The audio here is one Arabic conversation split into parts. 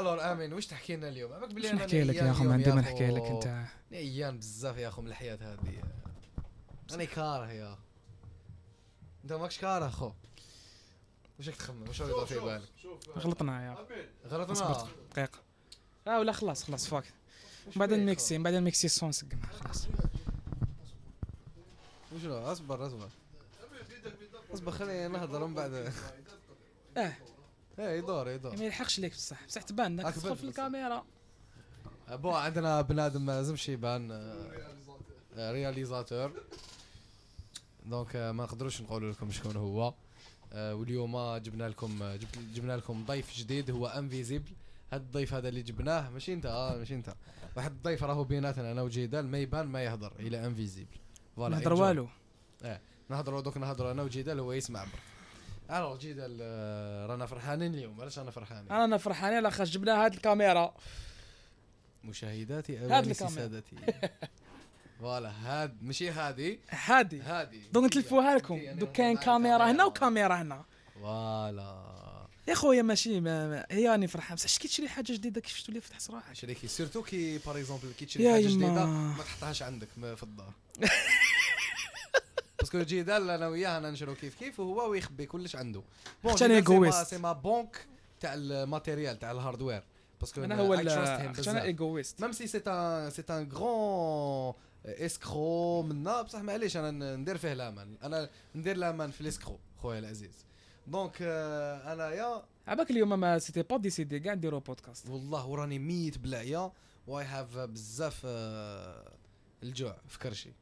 alors آمين. واش تحكي لنا اليوم؟ عمك بلي نحكي لك يا أخو ما ديما أخو. نحكي لك أنت. نعيان بزاف يا أخو من الحياة هذه. أنا كاره يا. أنت ماكش كاره أخو؟ واش راك تخمم؟ واش راك في بالك؟ غلطنا يا. غلطنا؟ دقيقة. آه ولا خلاص خلاص فاك بعدين ميكسي بعدين mixer ال son سقمها خلاص. وشنو؟ أصبر أصبر. أصبر خليني نهضر من بعد. آه. إيه يدور يدور. ما يلحقش ليك بصح. بصح تبان إنك تدخل في. الكاميرا. bon عندنا بنادم ما لازمش يبان آه، réalisateur. donc آه، ما نقدروش نقولوا لكم شكون هو. آه، واليوم جبنا لكم جبت جبنا لكم ضيف جديد هو invisible هاد الضيف هذا اللي جبناه ماشي انت آه ماشي انت. واحد الضيف راهو بيناتنا أنا وجدال ما يبان ما يهضر إلى invisible ما نهضر والو. نهضروا دوك نهضروا أنا وجدال هو يسمع برك. alors جدال آه، رانا فرحانين اليوم. علاش رانا فرحانين؟ أنا فرحانين لاخاطش جبنا هاد الكاميرا. مشاهداتي الكاميرا. سادتي voilà هاد ماشي هادي. هادي. هادي. donc نتلفوها لكم. أنا دوك كاين كاميرا هنا كاميرا. وكاميرا هنا. فوالا. يا خويا ماشي ما ما- هي راني فرحان. بصح كي تشري حاجة جديدة كيفاش تولي فتح صراحة شريكي surtout كي par exemple كي تشري حاجة. جديدة ما تحطهاش عندك ما في الدار. parce que جدال أنا وياه أنا نشرو كيف كيف وهو ويخبي كلش عنده. bon حتى أنا جدال c'est ma- banque تاع ال matériel تاع ال hardware. parce que أنا هو بزاف. أنا égoïste même si c'est un c'est un grand escroc منا بصح معليش أنا ندير فيه الامان أنا ندير الامان في ال escroc خويا العزيز. donc آه، انايا عباك اليوم mais c'était pas décidé كاع نديرو بودكاست والله وراني ميت بالعيا واي هاف بزاف آه، الجوع في كرشي.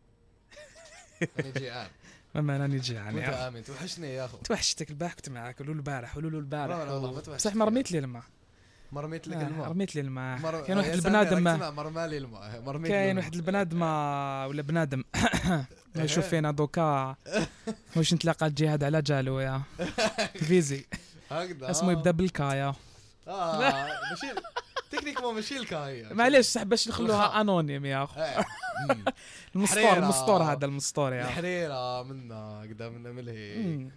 أنا جيعان ما راني جيعان وانت. امين توحشني يا أخو. توحشتك البارح كنت معاك. ولو البارح ولو البارح. لا، والله ما توحشتك بصح ما رميت لي الماء. ما رميت لك آه، الماء. رميت لي الماء. مر- كاين واحد راك البنادم تسمع، مرمالي الماء. مرميت كاين. واحد البنادم ولا بنادم ما يشوف فينا دوكا. واش نتلاقى الجهاد على جالو يا؟ فيزي. هكذا. اسمه يبدأ بالكا يا آه ماشي. techniquement ماشي ال K هي معليش صح باش. نخلوها anonyme يا أخو آه. مم. المسطور. المسطور هذا المسطور يا الحريرة منا هكذا منا ملهي. يا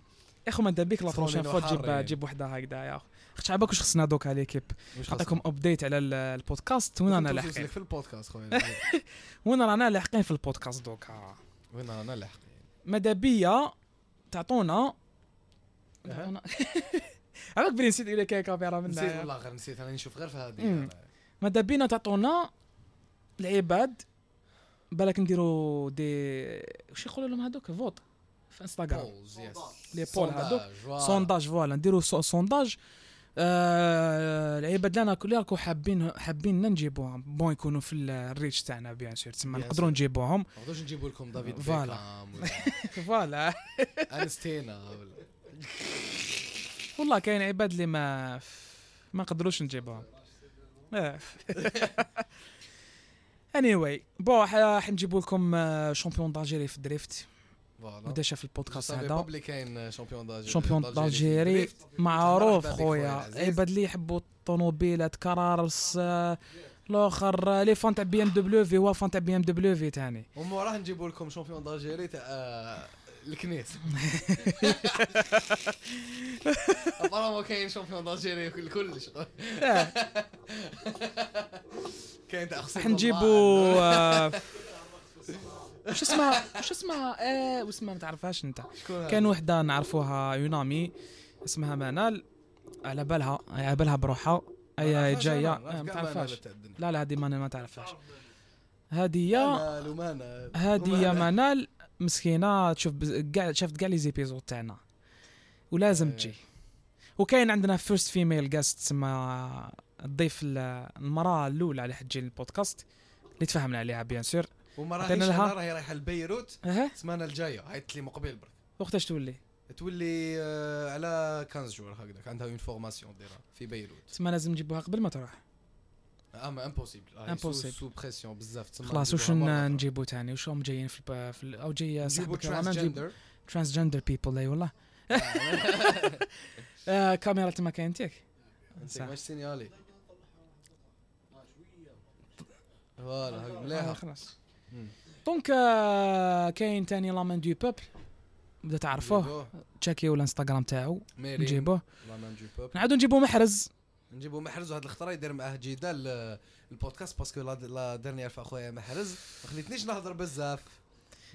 أخو ماذابيك la prochaine fois تجيب. تجيب وحدة هكذا يا أخو خاطش عباك واش خصنا دوكا l'équipe واش نعطيكم update على ال- البودكاست وين رانا لك لاحقين في البودكاست خويا وين رانا لاحقين في البودكاست دوكا وين رانا لاحقين ماذا بيا تعطونا عباك بلي نسيت كاين كاميرا نسيت منا والله غير نسيت أنا نشوف غير في هذه مم. ماذا بينا تعطونا العباد بالك نديرو des واش يقولوا لهم هذوك؟ vote. في انستغرام les polls هذوك. sondage voilà نديرو son- sondage آه العباد لنا كل راكو حابين حابين نجيبوهم. bon يكونوا في ال- ال reach تاعنا bien sûr تسمى نقدروا. نجيبوهم. ما نقدرش نجيبوا لكم دافيد voilà. voilà انستينا والله كاين عباد اللي ما ما نقدروش نجيبوهم. anyway bon راح نجيبوا لكم آه، champion d'Algérie في ال drift. voilà شاف البودكاست هذا. بلي كاين champion d'Algérie champion d'Algérie معروف خويا. عباد اللي يحبوا الطوموبيلات كرارس آه، الآخر آه، les fans تاع BMW في هو fan تاع BMW في تاني. ومن وراه نجيبوا لكم champion d'Algérie تاع آه، الكنيس. apparemment كاين champion d'Algérie كل كلش. كاين راح نجيبوا آه، وش اسمها وش اسمها؟ إيه وش اسمها ما تعرفهاش انت. كان وحدة نعرفوها une amie. اسمها منال. على بالها على بالها بروحها. اي جاية آه، ما تعرفهاش. لا لا هذه ما ما تعرفهاش. هذه يا منال. مسكينه تشوف كاع شفت كاع les épisodes تاعنا. ولازم إيه. تجي. وكاين عندنا first female guest تسمى الضيف ال- المرأة الأولى اللي حتجي للبودكاست اللي تفهمنا عليها bien sûr وما راهيش راهي رايحة لبيروت. أها. سمانه الجاية. عيطت لي مقبل برك. وقتاش تولي؟ تولي آه، على 15 jours هكذاك. عندها une formation ديرها في بيروت. تسمى لازم نجيبوها قبل ما تروح. اما impossible Impossible. sous pression بزاف خلاص مرة. نجيبو تاني وش هم جايين في. في. أو جاي نجيبو transgender transgender people أي والله آه كاميرا تما كاين تيك. ماش signaler voilà آه مليحه خلاص. donc آه كاين تاني لامين دو بوبل بدا تعرفوه. تشاكيو الانستغرام تاعو نجيبوه لا même نعاودو نجيبو محرز نجيبوا محرز وهاد الخطرة يدير معاه جدال البودكاست parce que la dernière fois خويا محرز. ما خليتنيش نهضر بزاف.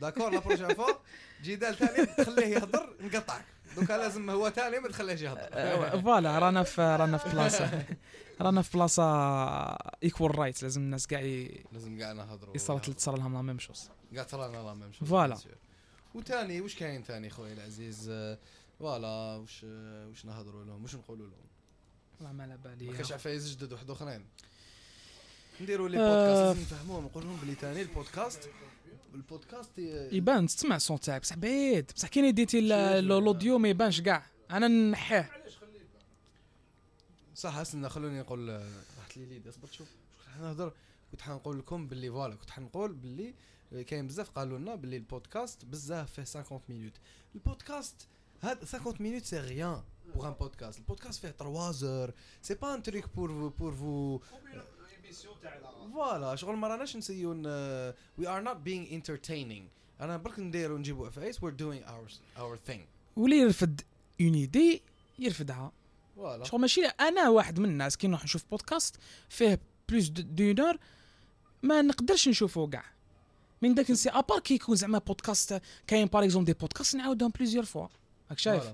d'accord la prochaine fois جدال ثاني تخليه يهضر نقطعك. دوكا لازم هو ثاني ما تخليهش يهضر. آه، voilà رانا في رانا في بلاصة. رانا في بلاصة equal right لازم الناس كاع لازم كاع نهضروا يصرا تصرا لهم la même chose. كاع ترانا la même voilà. وثاني واش كاين ثاني خويا العزيز؟ voilà واش واش نهضروا لهم؟ واش نقولوا لهم؟ والله ما على ما بالي كاينش عفايز جدد واحد اخرين. نديروا لي آه. بودكاست نفهموهم. نقول لهم بلي ثاني البودكاست البودكاست يبان تسمع الصوت تاعك. بصح بعيد. بصح كي ديتي ال- ال- ال audio ما يبانش كاع. أنا نحيه. صح استنى خلوني نقول آه، راحت لي l'idée اصبر شوف. نهضر. كنت حنقول لكم باللي voilà كنت حنقول باللي آه، كاين بزاف قالوا لنا باللي البودكاست بزاف فيه 50 minutes البودكاست هاد 50 minutes c'est rien pour un podcast البودكاست فيه 3 heures c'est pas un truc pour pour vou- voilà شغل ما راناش نسيو we are not being entertaining أنا برك نديرو نجيبو عفايس we're doing our our thing واللي يرفد une idée يرفدها. voilà شغل ماشي أنا واحد من الناس كي نروح نشوف بودكاست فيه plus d'une heure ما نقدرش نشوفه كاع. من داك نسي à part كي يكون زعما بودكاست كاين par exemple des podcasts نعاودهم plusieurs fois راك شايف.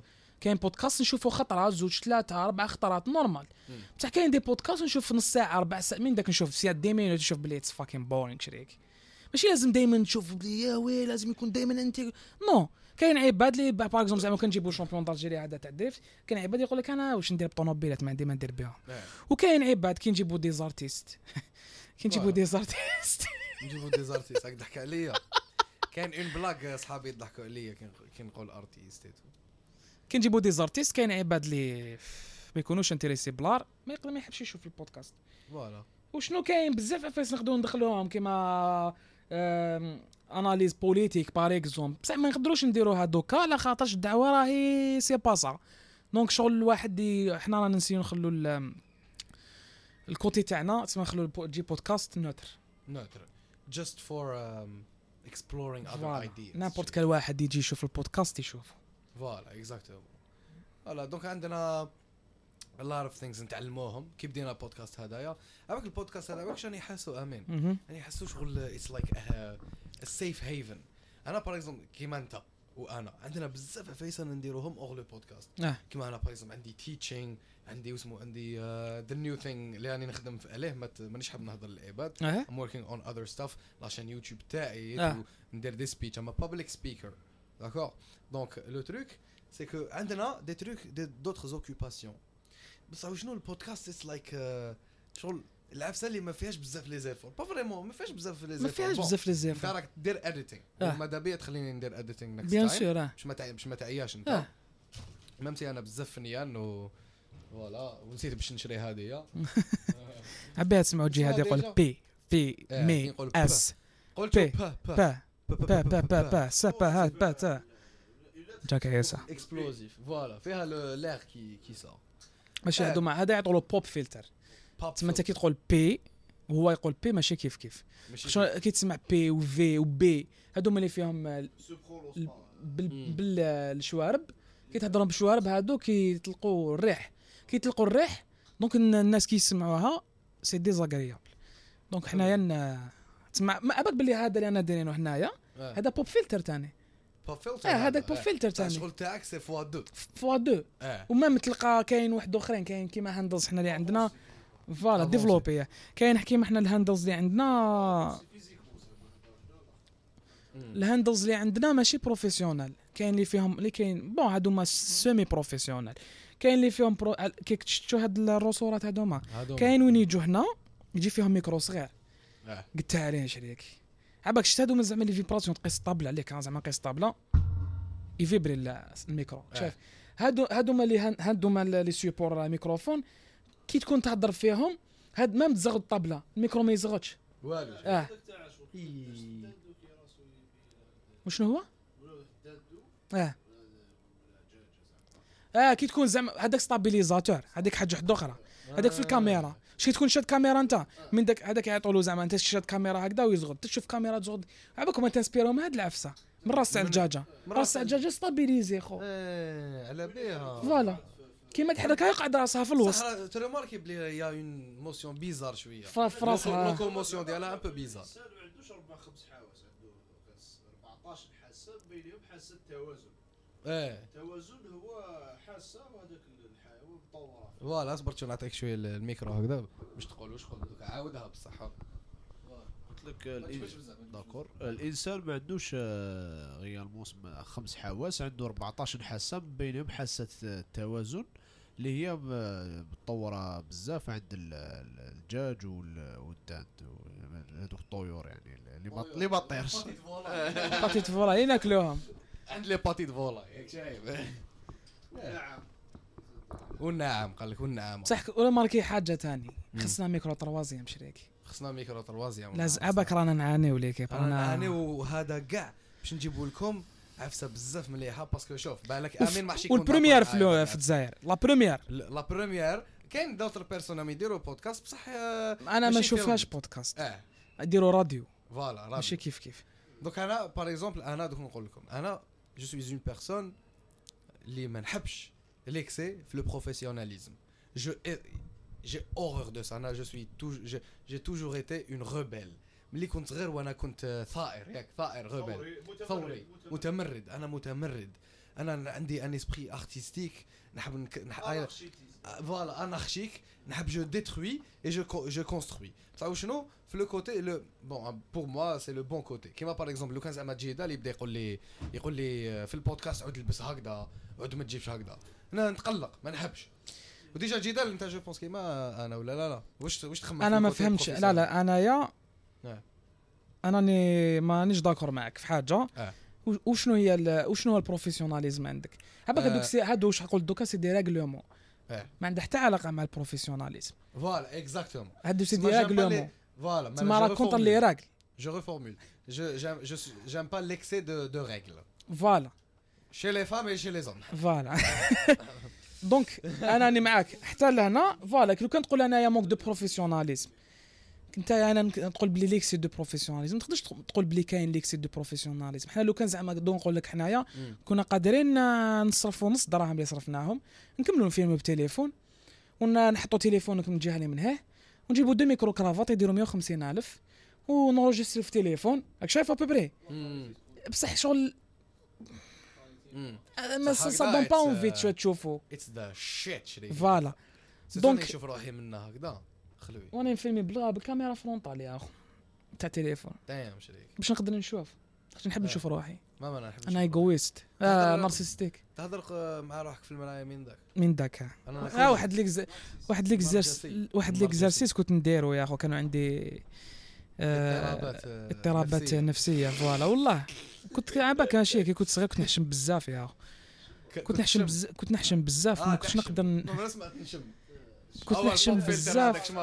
كاين بودكاست نشوفه خطره زوج ثلاثة أربع خطرات normal. بصح كاين des podcasts نشوف نص ساعة ربع ساعة من داك نشوف؟ سياد dix minutes نشوف بلي it's fucking boring شريك. ماشي لازم دائما بلي يا وي لازم يكون دائما انت non. كاين عباد اللي par exemple زعما كنجيبو champion d'Algérie هذا تاع ال drift كاين عباد يقول لك أنا واش ندير بطوموبيلات ما عندي ما ندير بها. إيه. وكاين عباد كي نجيبو des artistes كي نجيبو. des artistes نجيبو des artistes راك ضحك عليا. كاين une blague صحابي يضحكوا عليا كي نقول artiste كي نجيبو des artistes كاين عباد اللي ما يكونوش intéressés ب l'art ما يقدر ما يحبش يشوف البودكاست. voilà. وشنو كاين؟ بزاف عفايس نقدروا ندخلوهم كيما analyse politique par exemple بصح ما نقدروش نديرو هادوكا على خاطرش الدعوة راهي c'est pas ça donc شغل الواحد حنا رانا نسيو نخلو ال- ال côté تاعنا تسمى نخلو تجي بودكاست neutre neutre um, exploring other voilà. ideas. n'importe quel واحد يجي يشوف البودكاست يشوف voilà exactement voilà donc عندنا a lot of things نتعلموهم. كي بدينا البودكاست هذايا. هذاك البودكاست هذا واش راني حاسو آمين. مهم. يعني يحسوا شغل it's like safe haven أنا par exemple كيما أنت وأنا عندنا بزاف عفايس أنا نديروهم hors le podcast آه. كيما أنا par exemple عندي teaching عندي واسمو عندي the new thing اللي راني نخدم في- عليه. مانيش حاب نهضر للعباد. I'm working on other stuff. la chaîne YouTube تاعي آه. ندير des speechs I'm public speaker. d'accord donc le truc c'est que عندنا des trucs des d'autres occupations بصح شنو البودكاست اتس لايك شغل العفسه اللي ما فيهاش بزاف لي زيفور با فريمون ما فيهاش بزاف لي ما زيفور فيهاش بزاف لي انت زيفر راك دير اديتينغ آه. ماذا بيا تخليني ندير اديتينغ نكست بيان تايم سور آه باش ما تعي- باش ما تعياش انت آه ميم سي أنا بزاف فنيان و فوالا ونسيت باش نشري هذه عبيها تسمعوا جي هذا ديجا. يقول بي في آه، مي يقول اس قلت بي. با با با با با با با سا با ها با تا جاك عيسى explosive voilà فيها لو l'air كي كي صار ماشي. هادو مع هذا يعطوا له pop filter تسمى انت كي تقول بي وهو يقول بي ماشي كيف كيف كي تسمع بي وفي وبي هادو هما اللي فيهم. بالشوارب كي تهضرهم بالشوارب هادو كي يطلقوا الريح كي يطلقوا الريح donc الن- الناس كي يسمعوها c'est désagréable donc حنايا تسمع ما ابد باللي هذا اللي أنا دايرينو حنايا هذا pop filter تاني. pop filter آه هذاك pop filter تاني. الشغل تاعك c'est fois deux. fois deux. آه وما تلقى كاين واحد آخرين كاين كيما handles حنا اللي عندنا. voilà. développer كاين كيما حنا ال handles اللي عندنا. ال handles اللي عندنا ماشي professionnel كاين اللي فيهم اللي كاين bon هادو ما semi professionnel كاين اللي فيهم pro... كيك شفتوا هاد الرسورات هادوما كاين وين يجوا هنا يجي فيهم ميكرو صغير. قلت عليه شريك عباك شفت هادو زعما les vibrations تقيس طابله عليك زعما قيس طابله ي vibrer ال- الميكرو آه. شايف هادو هادو هما les هادو هما les supports microphone كي تكون تهضر فيهم هاد ما تزغد الطابله الميكرو ما يزغدش والو آه وشنو هو؟ آه آه كي تكون زعما هذاك stabilisateur هذيك حاجة واحدة أخرى هذاك في الكاميرا شي تكون شاد كاميرا انت. من داك هذاك يعطوا له زعما انت شاد كاميرا هكذا ويزغد تشوف كاميرا تزغد عباك ما تنسبيرهم هاد العفسة. من راس تاع من- الدجاجة. من راس تاع الدجاجة stabilisé خو. آه على بيها. voilà. كيما كحدا يقعد راسها في الوسط. صح tu remarques بلي y a une motion bizarre شوية. في راسها locomotion ديالها un peu bizarre ما عندوش أربع خمس حواس عنده خاص 14 حاسه بينهم حاسه التوازن إيه. التوازن هو حاسة وهذاك voilà اصبر شو نعطيك شوية الميكرو هكذا. باش تقولوش خذ دوك عاودها بصح قلت لك d'accord. الإنسان ما عندوش آه، غير موسم خمس حواس عنده 14 حاسة من بينهم حاسة التوازن اللي هي م- متطورة بزاف عند ال- ال- الدجاج وال- والدند و- هذوك الطيور يعني اللي ما اللي ما تطيرش. pâté volaille ناكلوهم عند les pâtés volaille ياك شايف. نعم. والنعم قال لك والنعم. بصح ولا marquer حاجة ثاني خصنا micro troisième شريكي خصنا micro troisième لازم عباك رانا نعانيو l'équipe أنا نعاني وهذا كاع باش نجيبوا لكم عفسة بزاف مليحة. parce que شوف بالك آمين محشي وال premier في الجزائر. la première. la première. كاين d'autres personnes راهم يديروا بودكاست بصح آه، أنا ما ماشي نشوفهاش. بودكاست. آه. نديروا راديو. voilà ماشي كيف كيف. donc أنا par exemple أنا دوك نقول لكم أنا je suis une personne اللي ما نحبش. l'excès في le professionnalisme je j'ai horreur de ça أنا je suis j'ai toujours été un rebelle ملي كنت غير وأنا كنت ثائر ياك ثائر rebelle ثوري متمرد أنا متمرد أنا عندي un esprit artistique نحب نك... نح... آه، voilà anarchique نحب je détruis et je je construis تعرفوا شنو في le côté le bon pour moi c'est le bon côté كيما par exemple لو كان زعما تجي اللي يبدا يقول لي يقول لي آه، في البودكاست عود لبس هكذا عود ما تجيبش هكذا أنا نتقلق ما نحبش و déjà جدال انت je pense كيما أنا ولا لا لا واش واش تخمم أنا ما فهمتش لا؟ لا أنايا نعم. أنا ني مانيش d'accord معك في حاجة آه. وشنو هي وشنو هو ال professionnalisme عندك عباك آه. هذوك c'est هادو واش نقول دوكا c'est des règlements آه. ما عنده حتى علاقة مع ال professionnalisme voilà exactement هادو c'est des règlements Voilà, تما راه contre les. Je j'aime je suis- j'aime pas l'excès de, de règles. voilà Les femmes et chez les hommes. voilà donc أنا راني معاك. حتى لهنا voilà لو كان تقول أنايا manque de professionnalisme انت أنا نقول بلي l'excès de professionnalisme ما تقدرش تقول بلي كاين l'excès de professionnalisme حنا لو كان زعما نقول لك حنايا كنا قادرين نصرفوا نص الدراهم اللي صرفناهم. نكملوا الفيلم بتليفون. ونحطوا تليفونك من الجهه اللي من هاه. ونجيبوا deux micros cravate يديروا 150 ألف. ون enregistrer في تليفون. راك شايف à peu près بصح شغل ما donne pas uh, تشوفوا It's the shit شريك. voilà donc نشوف روحي منها هكذا خلوي. وأنا ن filmer بلا بالكاميرا frontale يا آخو تاع تليفون دايم شريك. باش نقدر نشوف باش نحب آه. نشوف روحي ما ما نحب أنا. égoïste آه narcissistic تهضر ق- مع روحك في المرايه من ذاك. من داك أنا آه واحد ليكز واحد نرجسي. واحد. l'exercice كنت نديرو يا أخو كانوا عندي آه، اضطرابات آه، اضطرابات نفسية. نفسيه voilà والله. كنت عباك ماشي كي كنت صغير كنت نحشم بزاف يا كنت نحشم بزاف كنت نحشم بزاف آه، ما كنتش. نقدر ن- ما سمعت نشم. كنت نحشم بزاف.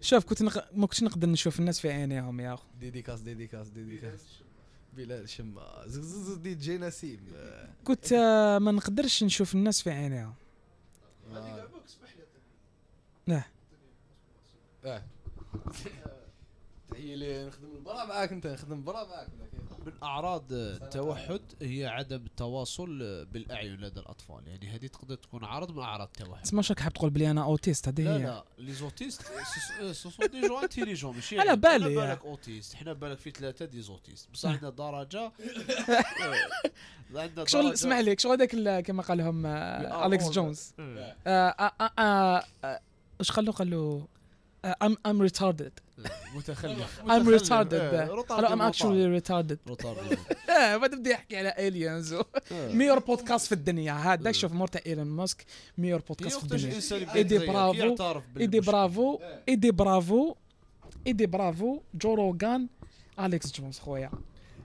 شوف كنت نق... ما كنتش نقدر نشوف الناس في عينيهم يا أخو. dédicace dédicace dédicace. بلال شما زغزغ دي جي نسيم. آه، كنت آه، ما نقدرش نشوف الناس في عينيهم. آه. لا آه تحية لي نخدم برا معاك أنت نخدم برا معاك. من اعراض التوحد هي عدم التواصل بالأعين لدى الأطفال. يعني هذه تقدر تكون عرض من أعراض التوحد. تسمى شاك حاب تقول بلي أنا autiste هذه لا هي. لا les autistes sont des gens intelligents ماشي على عيب. بالي. على بالك autiste حنا بالك في ثلاثة des autistes. بصح عندنا درجة عندنا شغل اسمح لي شغل هذاك كما قال لهم آه، أليكس جونز. آه، آه، آه، آه، آه، اش قال له قال له I'm I'm retarded متخلف. I'm متخلف. retarded. إيه، قال retarded. مطار. actually retarded retarded. بعد بدا يحكي على ال aliens إيه. meilleur بودكاست في الدنيا. هذا شوف مور تاع إيلون ماسك. meilleur بودكاست في الدنيا. إيدي برافو. إيدي. برافو. إيدي برافو. إيدي برافو. جو روغان أليكس جونز خويا.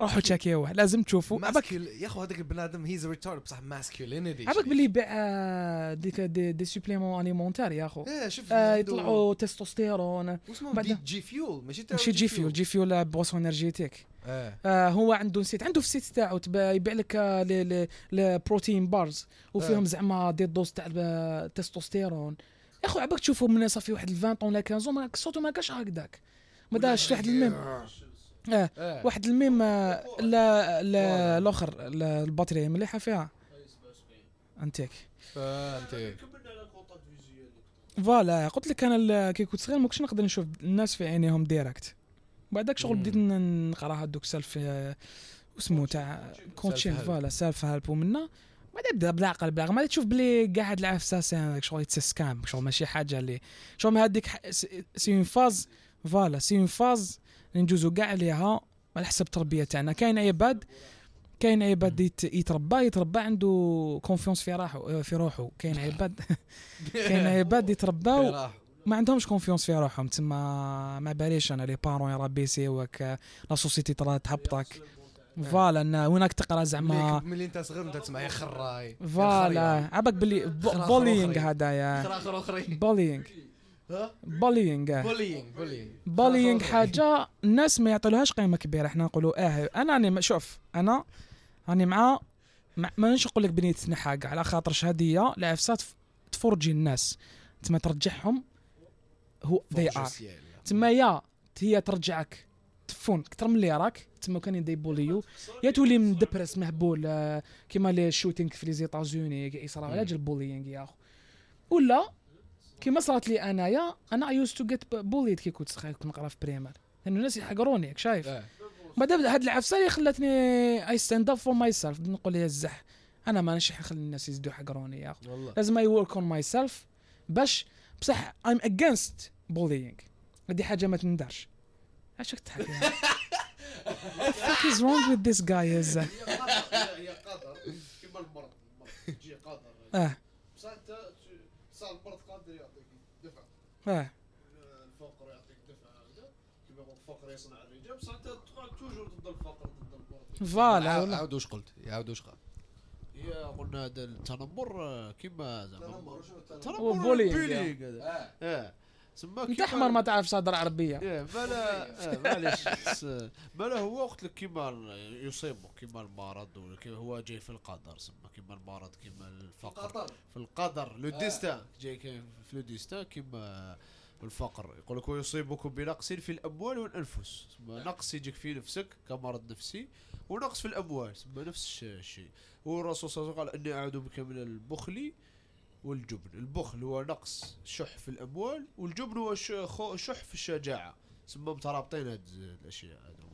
روحوا تشاكيوه لازم تشوفوا. ماسكيل يا اخو هذاك البنادم he's retard بصح masculinity عباك باللي يبيع آه، ديك des, des suppléments alimentaires يا أخو. إيه شوف آه، يطلعوا تستوستيرون واسمه بعد- G Fuel ماشي ماشي G Fuel G Fuel boisson énergétique آه هو عنده site عنده في ال site تاعو يبيع لك آه، les- les- les protein bars وفيهم آه. زعما دي دوز تاع التستوستيرون يا اخو عباك تشوفوا من صافي واحد 20 طون ولا 15 ما صوتو ما كاش هكذاك. ما دارش واحد الميم آه آه واحد الميم آه، لا لا الآخر لا، البطاريه مليحة فيها. أنتيك. فيزيوال فوالا قلت لك أنا كي كنت صغير ما كنتش نقدر نشوف الناس في عينيهم ديريكت بعدك شغل. بديت ن- نقرا هذوك سالف آه، واسمو تاع Self-help. voilà self-help ومنا بعد بدا بالعقل بالعقل ما تشوف بلي قاع هاد العفسه c'est- شغل scam شغل ماشي حاجة اللي شغل هذيك c'est une phase voilà c'est une phase ندوزو كاع عليها على حسب التربيه تاعنا كاين عباد كاين عباد يت- يتربى يتربى عنده confiance في روحه في روحه. كاين عباد كاين عباد يترباو ما عندهمش confiance في روحهم. تما ما باليش أنا les parents يربيسيوك la société ترى تهبطك. voilà وينك تقرأ زعما. ملي أنت صغير انت تسمع يا خراي. voilà. عباك بلي خرا بولينغ هذايا. بولينغ بولينغ بولينغ بولينغ بولينغ حاجة الناس ما يعطولهاش قيمة كبيرة. إحنا نقولوا آه أنا راني شوف أنا راني مع ما نش نقول لك بنية تنحى كاع على خاطرش هديه العفسات تفرجي الناس. تما ترجعهم who they are. تما يا هي ترجعك تفون أكثر من اللي راك. تما كان يديبوليو يا تولي مدبرس مهبول آه، كيما les shootings في les États-Unis يصراو على. جال ال bullying يا أخو. ولا كيما صارت لي أنايا أنا I used to get bullied كي كنت صغير كنت نقرأ في primaire لأنه الناس يحقروني راك شايف؟ آه بعد هاد العفسة اللي خلتني I stand up for myself نقول يا الزح. أنا ما نش نخلي الناس يزيدوا يحقروني يا اخو والله. لازم I work on myself باش بصح I'm against bullying هذه حاجة ما تندرش. اش راك تضحك؟ يا fuck is wrong with this guy يا الزح هي قدر. كيما المرض المرض. تجي قدر. آه. بصح أنت صار المرض قادر يعطيك دفع. آه الفقر يعطيك دفع كيما يقول الفقر يصنع الرجال بصح انت تقعد toujours ضد الفقر ضد المرض voilà. عاود واش قلت؟ عاود واش قال؟ هي قلنا هذا التنمر آه، كيما زعما. التنمر والبولينغ، هذا. آه. تسمى انت كيما- حمر ما تعرف صدر عربية. إيه، مالا آه، معليش مالا هو قلت لك كيما يصيبه كيما المرض ولا كيما هو جاي في القدر سما كيما المرض كيما الفقر في القدر لو ديستان جاي في لو ديستان كيما الفقر. يقول لك ويصيبكم بنقص في الأموال والأنفس. سما نقص يجيك في نفسك كمرض نفسي ونقص في الأموال. سما نفس الش- الشيء والرسول صلى الله عليه وسلم قال إني أعوذ بك من البخل والجبن. البخل هو نقص شح في الأموال والجبن هو شح في الشجاعة. سما مترابطين هاد الأشياء هادو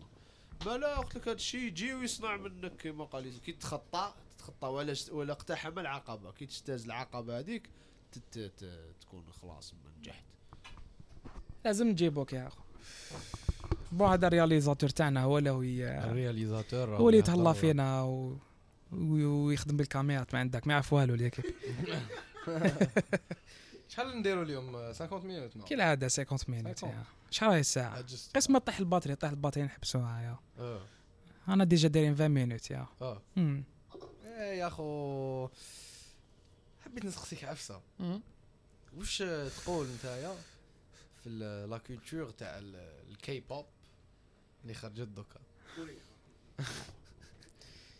ما لا قلت لك هاد الشيء يجي ويصنع منك كما قال كي تخطى تتخطى ولا ولا اقتحم العقبة. كي تجتاز العقبة هذيك تكون خلاص ما نجحت لازم نجيبوك يا أخو. bon هذا ال réalisateur تاعنا هو اللي هو ال réalisateur هو اللي يتهلا فينا و... و- ويخدم بالكاميرات. ما عندك ما يعرف والو ليك شحال نديروا اليوم؟ 50 minutes non. كالعاده 50 minutes. 50. يا. شحال هاي الساعة قسم ما طيح ال batterie طيح ال batterie نحبسوها يا آه. أنا déjà دايرين 20 minutes يا. آه. مم. إيه يا أخو حبيت نسقسيك عفسة. واش تقول نتايا في ال- la culture تاع ال- الكي بوب اللي خرجت دوكا؟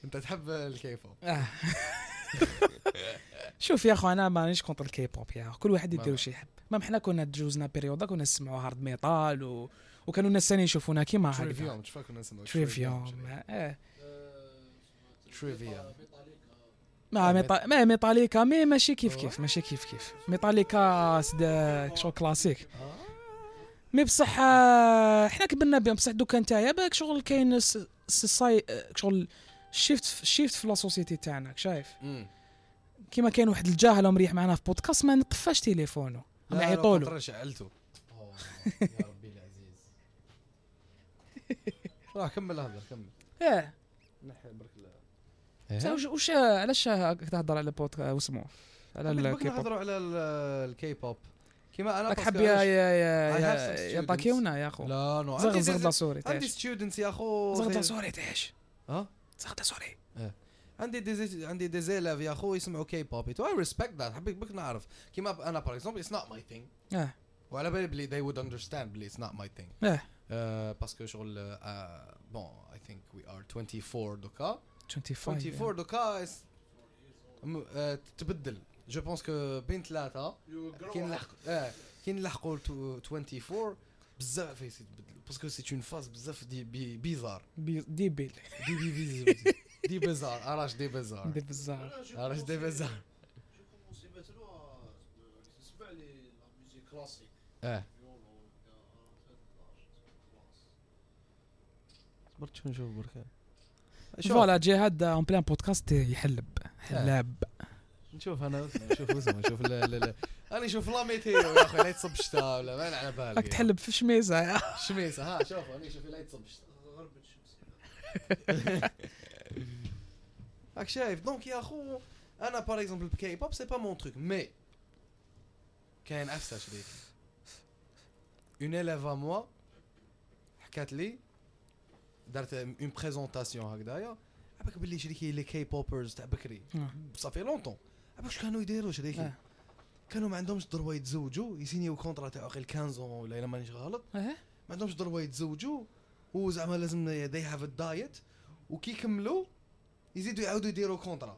أنت تحب الكي بوب آه. شوف يا اخو أنا مانيش contre ال K-pop يا كل واحد يدير واش يحب. ما حنا كنا جوزنا période كنا نسمعوا hard metal و... وكانوا الناس ثاني يشوفونا كيما هكذا Trivium شفاك كنا نسمعوا Trivium آه Trivium ما آه، Meta... ما Metallica mais ماشي كيف كيف ماشي كيف كيف. ميتاليكا سدا شغل classique. mais بصح آه، حنا كبرنا بهم. بصح دوكا نتايا بالك شغل كاين س- سوساي آه، شغل shift shift في la société تاعنا شايف؟ كيما كاين واحد الجاهل مريح معنا في بودكاست ما نطفاش تليفونه ما يعيطولو. له شعلته يا ربي العزيز. راه كمل هذا كمل. آه نحي برك بصح واش علاش تهضر على بودكاست واسمو؟ على بك الكي بوب نهضروا على ال- الكي بوب كيما أنا راك حاب يا يا يا يا. باكيونا يا أخو. لا نو زغ عندي زغ دي- دا سوري عندي ستودنتس يا خو زغ دا خير. سوري تعيش. ها دا سوري. عندي دي عندي دي زيلاف يا خو يسمعوا كي بوب تو اي ريسبكت ذات حبيت بك نعرف. كيما أنا باغ اكزومبل اتس نوت ماي ثينج آه وعلى بالي بلي they would understand بلي it's not my thing. آه باسكو شغل بون اي ثينك وي ار 24 دوكا. 25 24 دوكا is- م- آه، تبدل. جو بونس كو بين ثلاثة كي نلحق آه كي نلحقوا ل 24 بزاف يتبدلوا باسكو سي اون فاز بزاف دي بي بيزار بي- ديبيل دي بي بي دي بيزار اراش دي بيزار دي بزار اراش دي بيزار J'ai commencé maintenant à euh, تسمع لي لا ميوزيك كلاسيك آه فيولون كلاس صبرت شو نشوف بركان voilà جهاد en plein podcast يحلب حلاب نشوف أنا نشوف اسمه نشوف لا لا لا أنا نشوف la météo يا أخي لا يتصب الشتاء ولا ما على بالي. راك تحلب في شميزة يا. شميسه ها شوف أنا نشوف لا يتصب الشتاء غربت الشمس راك شايف donc يا أخو أنا par exemple ب K-pop c'est pas mon truc mais كاين عفسه شريك une élève à moi حكات لي دارت une présentation هكذايا عباك باللي شريكي les K-poppers تاع بكري. ça fait longtemps عباك واش كانوا يديروا شريكي؟ آه. كانوا ما عندهمش ضربة يتزوجوا. يسينيو contrat تاع غير 15 ولا إلا مانيش غلط. آه ما عندهمش ضربة يتزوجوا. وزعما لازم they have diet وكي يكملوا يزيدوا يعاودوا يديروا contrat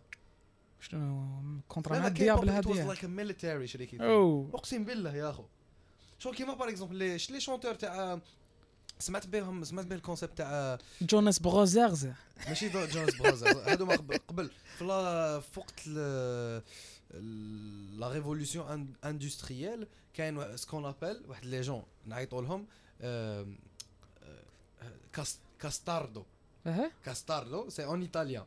شنو contrat مع ال diable هذه like militaire شريكي أو. أقسم بالله يا أخو. شو كيما par exemple les chanteurs تاع سمعت بهم سمعت به ال concept تاع Jonas Brothers ماشي دو Jonas Brothers هادو قبل. في وقت la révolution industrielle كاين ce qu'on appelle واحد les gens نعيطوا لهم آه، cas- castrato. castrato c'est en italien.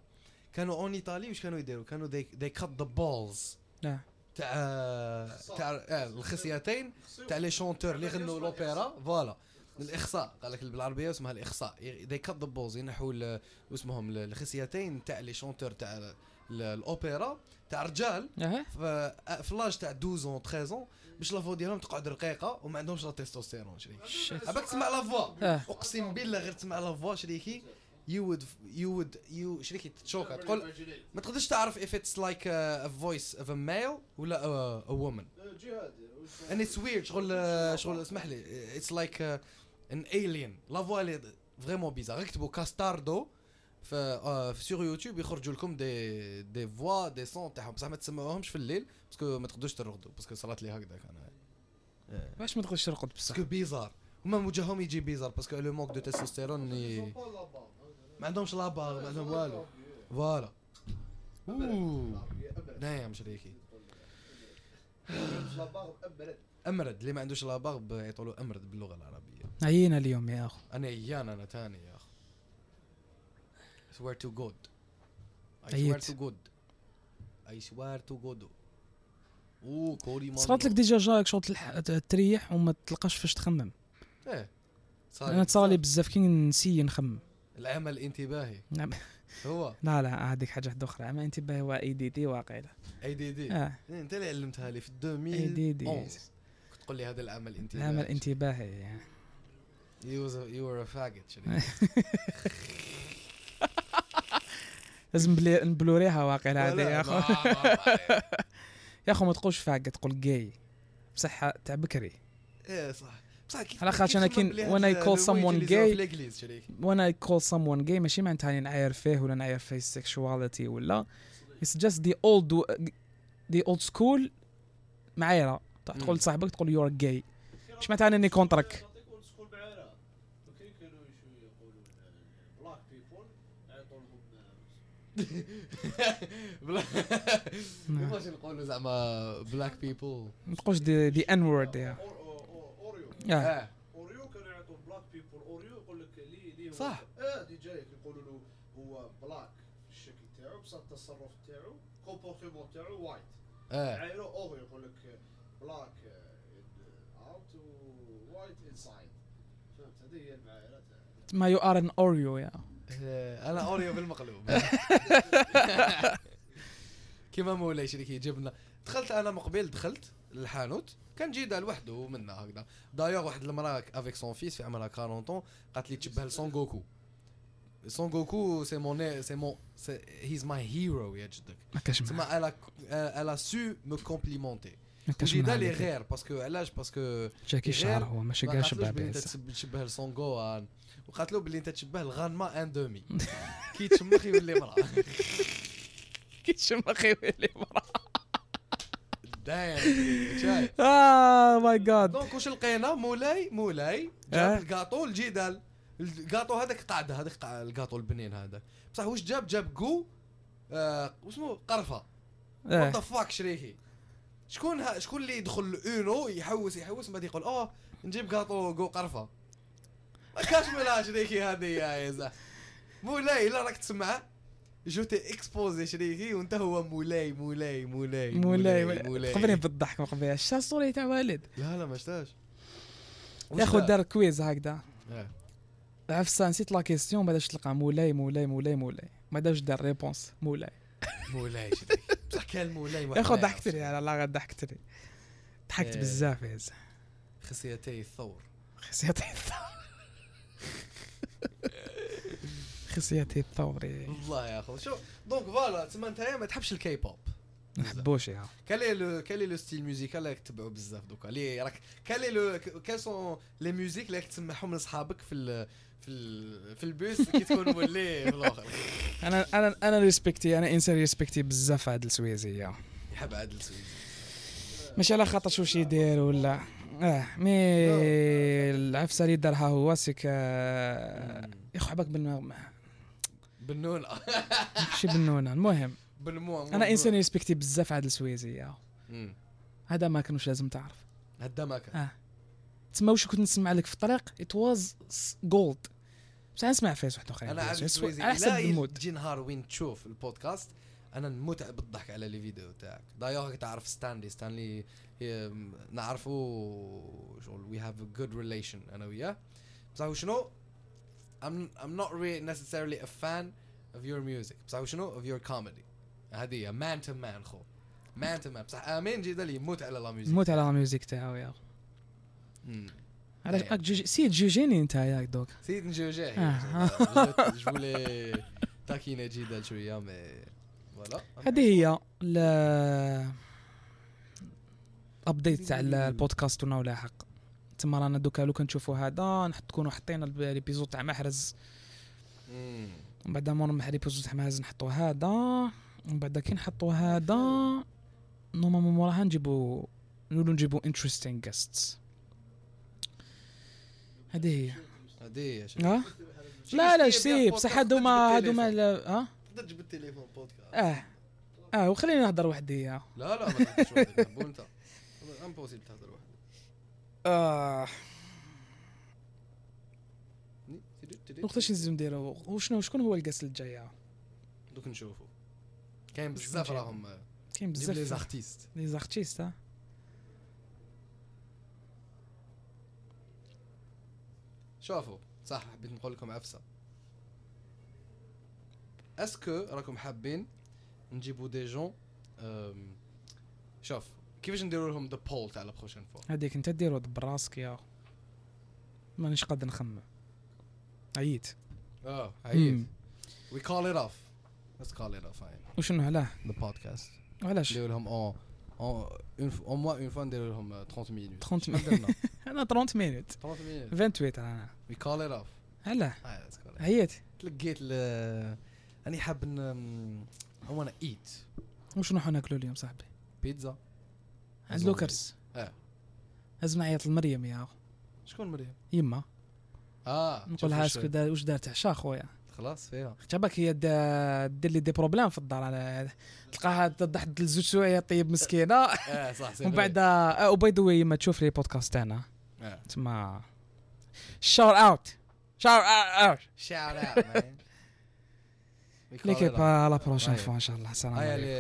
كانوا en Italie واش كانوا يديروا؟ كانوا they cut the balls آه. تاع تاع آه، الخصيتين تاع les chanteurs اللي غنوا l'opéra. voilà. الإخصاء قال لك بالعربية اسمها الإخصاء. they cut the balls ينحوا واسمهم ال- الخصيتين تاع les chanteurs تاع الأوبرا تاع رجال. في l'âge تاع 12 13 باش la voix ديالهم تقعد رقيقة وما عندهمش la testostérone شريك. شيت عباك تسمع la voix. أه. أقسم بالله غير تسمع la voix شريكي يو وود يو وود يو شريكي تشوكا تقول ما تقدرش تعرف if it's like a, a voice of a male ولا a, a woman. and it's weird. شغل شغل اسمح لي. It's like uh, an alien. la voix اللي vraiment bizarre اكتبوا castrato في آه، في sur YouTube يخرجوا لكم des des voix des sons تاعهم. بصح ما تسمعوهمش في الليل parce que ما تقدرش ترقدوا parce que صارت لي هكذا كان واش ما تقدرش ترقد بصح. parce que bizarre. هما وجههم يجي bizarre parce que le manque de testostérone ما عندهمش la barbe ما عندهم والو. voilà. أوه. نايم شريكي امرد اللي ما عندوش la barbe يعيطوا له امرد باللغة العربية. عيينا اليوم يا أخو. أنا ايان أنا تاني. اخو swear to God. I swear to God. I swear to God. اوه كوري مانو صارت لك déjà جاك شغل تريح وما تلقاش فاش تخمم. إيه. أنا تصالي بزاف كي نسي نخمم. العمل الانتباهي نعم. هو. لا لا هذيك حاجة واحدة أخرى. ما انتباه هو ADD واقيلا. ADD آه. أنت اللي علمتها لي في ADD 2011 كنت تقول لي هذا العمل الانتباهي العمل انتباهي. يعني. You was a, you were a faggot شريك. لازم بلي نبلوريها واقيلا هذه يا أخو. يا أخو ما تقولش fag تقول جاي. بصح تاع بكري. إيه صح. بصح على خاطر المهم someone يوتيليزيوها gay- في الإنجليز شريك. when I call someone gay ماشي معناتها راني نعاير فيه ولا نعاير فيه sexuality ولا. It's just the old the old school معايرة. تقول لصاحبك تقول you're gay. مش معناتها انني contre ك نعطيكم سكول معانا OK كانوا شو يقولوا black people يعطوا نعم. كيفاش نقولوا زعما black people ما تقولش the the N word يا Oreo Oreo كانوا يعطوا black people Oreo يقول لك لي لي صح. آه the guy يقولوا له هو black الشكل تاعو بصح التصرف تاعو comportement تاعو white آه عايرو Oreo يقول لك black out white inside فهمت هذه هي المعايره تاع ما you are an Oreo يا أنا Oreo بالمقلوب. كيما مولاي شريكي جبنا دخلت أنا مقبل دخلت للحانوت. كان جيدا لوحده منا هكذا. دايوغ واحد المراه avec son fils في عمرها 40 طون قالت لي تشبه لسون جوكو سون جوكو c'est mon c'est mon he's my hero يا جدك. ما كاش تسمى elle الا سو مو كومبليمونتي معاه لي. غير باسكو علاش؟ باسكو جاكي شعر هو ماشي ما كاع شبه تشبه لسون جوان وقالت له بلي انت تشبه الغانما ان دومي كي تشمخ يولي مرأة. كي تشم أخي ولي مرا دايم شايف آه ماي جاد دونك واش لقينا؟ مولاي مولاي جاب آه. الكاطو الجدال. الكاطو هذاك قاعدة هذاك قاع- الكاطو البنين هذا بصح واش جاب؟ جاب كو آه واسمو قرفة. وات ذا فاك شريكي؟ شكون شكون اللي يدخل اونو يحوس يحوس من بعد يقول آه نجيب كاطو جو قرفة. ما كاش منها شريكي هذه يا يزا مولاي لا راك تسمع جو تي اكسبوزي شريكي وانت هو مولاي مولاي مولاي مولاي قبلني بالضحك ما قبلها شتا ستوري تاع والد لا لا ما شتاش ياخذ دار كويز هكذا. عفسه نسيت la question واش تلقى مولاي مولاي مولاي مولاي واش دار réponse مولاي مولاي شريكي بصح كان مولاي يا اخو ضحكت لي على الله غير ضحكت لي ضحكت. بزاف يا زلمة. خصيتي الثور خصيتي الثور خصيتي الثوري. والله يا اخو شو donc voilà تسمى أنت ما تحبش الكي بوب ما نحبوش يا quel est le quel est le style musical اللي راك تتبعو بزاف دوكا؟ اللي راك quel est le quels sont les musiques اللي راك تسمعهم لأصحابك في ال في ال في البوس كي تكون مولي في الآخر؟ أنا أنا أنا ريسبكتي أنا إنسان ريسبكتي بزاف هاد السويزيه يحب عادل سويدي ماشي على خاطر شو شي يدير ولا آه مي العفسه اللي دارها هو سيك آه، يا اخو عباك بالما بنونة ماشي بالنونة. المهم بالمو أنا إنسان ريسبكتي بزاف هاد السويزيه مم. هذا ما كانوش لازم تعرف. هدا ما كان. آه. تسمى واش كنت نسمع لك في الطريق؟ ات واز جولد بس نسمع فيس واحد أخرين. أنا عادل سويدي على حسب المود تجي نهار وين تشوف البودكاست أنا نموت بالضحك على لي فيديو تاعك. دايوغ تعرف ستانلي ستانلي نعرفو شغل وي هاف ا جود ريليشن أنا وياه. بصح شنو I'm I'm not really necessarily a fan of your music. بصح شنو of your comedy. هذه مان تو مان خو. مان تو مان بصح آمين جدا يموت على لا ميوزيك موت على الميوزك تاعو يا مم. علاش؟ إيه. راك جوجي سي جوجيني أنت ياك دوك. سيد نجوجيه. جو فولي تاكينا جدا شوية مي. فوالا. هذه هي ال ابديت تاع ال- البودكاست ونا لاحق تما رانا دوكا لو كنشوفوا هذا نحط تكونوا حطينا ليبيزود تاع محرز. ومن بعد مور مع l'épisode تاع محرز نحطوا هذا. ومن بعد كي نحطوا هذا normalement موراها نجيبوا نولو نجيبوا interesting guests هذه هي. هذه هي. آه لا لا شتي بصح هادو ما هادو ما آه تقدر تجيب التليفون بودكاست آه. آه وخليني نهضر وحدي لا لا ما تهدرش وحدك بو انت. impossible تهضر وحدك. آه. تدي- وقتاش نزيدو نديرو وشنو شكون هو ال guest الجايه دوك نشوفوا كاين بزاف؟ راهم كاين جيب لي بزاف artistes. les artistes ها. شوفوا صح حبيت نقول لكم عفسة. est-ce que راكم حابين نجيبوا des gens؟ شوف. كيفاش نديروا لهم the poll تاع la prochaine fois هذيك انت ديرو دبر راسك يا مانيش قادر نخمم. عييت. آه. عيد وي كول ات اوف ليتس كول ات اوف وشنو علاه؟ ذا بودكاست علاش؟ نديروا لهم اون أو موا اون فوا نديروا لهم 30 مينوت 30 شحال درنا أنا 30 مينوت 30 مينوت 28 أنا. وي كول ات اوف علاه. آه، it. عييت. تلقيت ل راني حاب ن I wanna eat. وشنو حناكلو اليوم صاحبي؟ بيتزا عند لوكرز. آه. لازم نعيط لمريم يا أخو. شكون مريم؟ يما. آه نقول لها est-ce que واش دارت عشا خويا. خلاص فيها. جابك هي دير لي des problèmes في الدار. على تلقاها تضحك لزوج سوايع طيب مسكينة. آه صح ومن بعد و by the way ما تشوف les podcasts تاعنا تما shout out shout out shout out ليكيب على بروشين. فوا ان شاء الله السلام هيا عليكم لي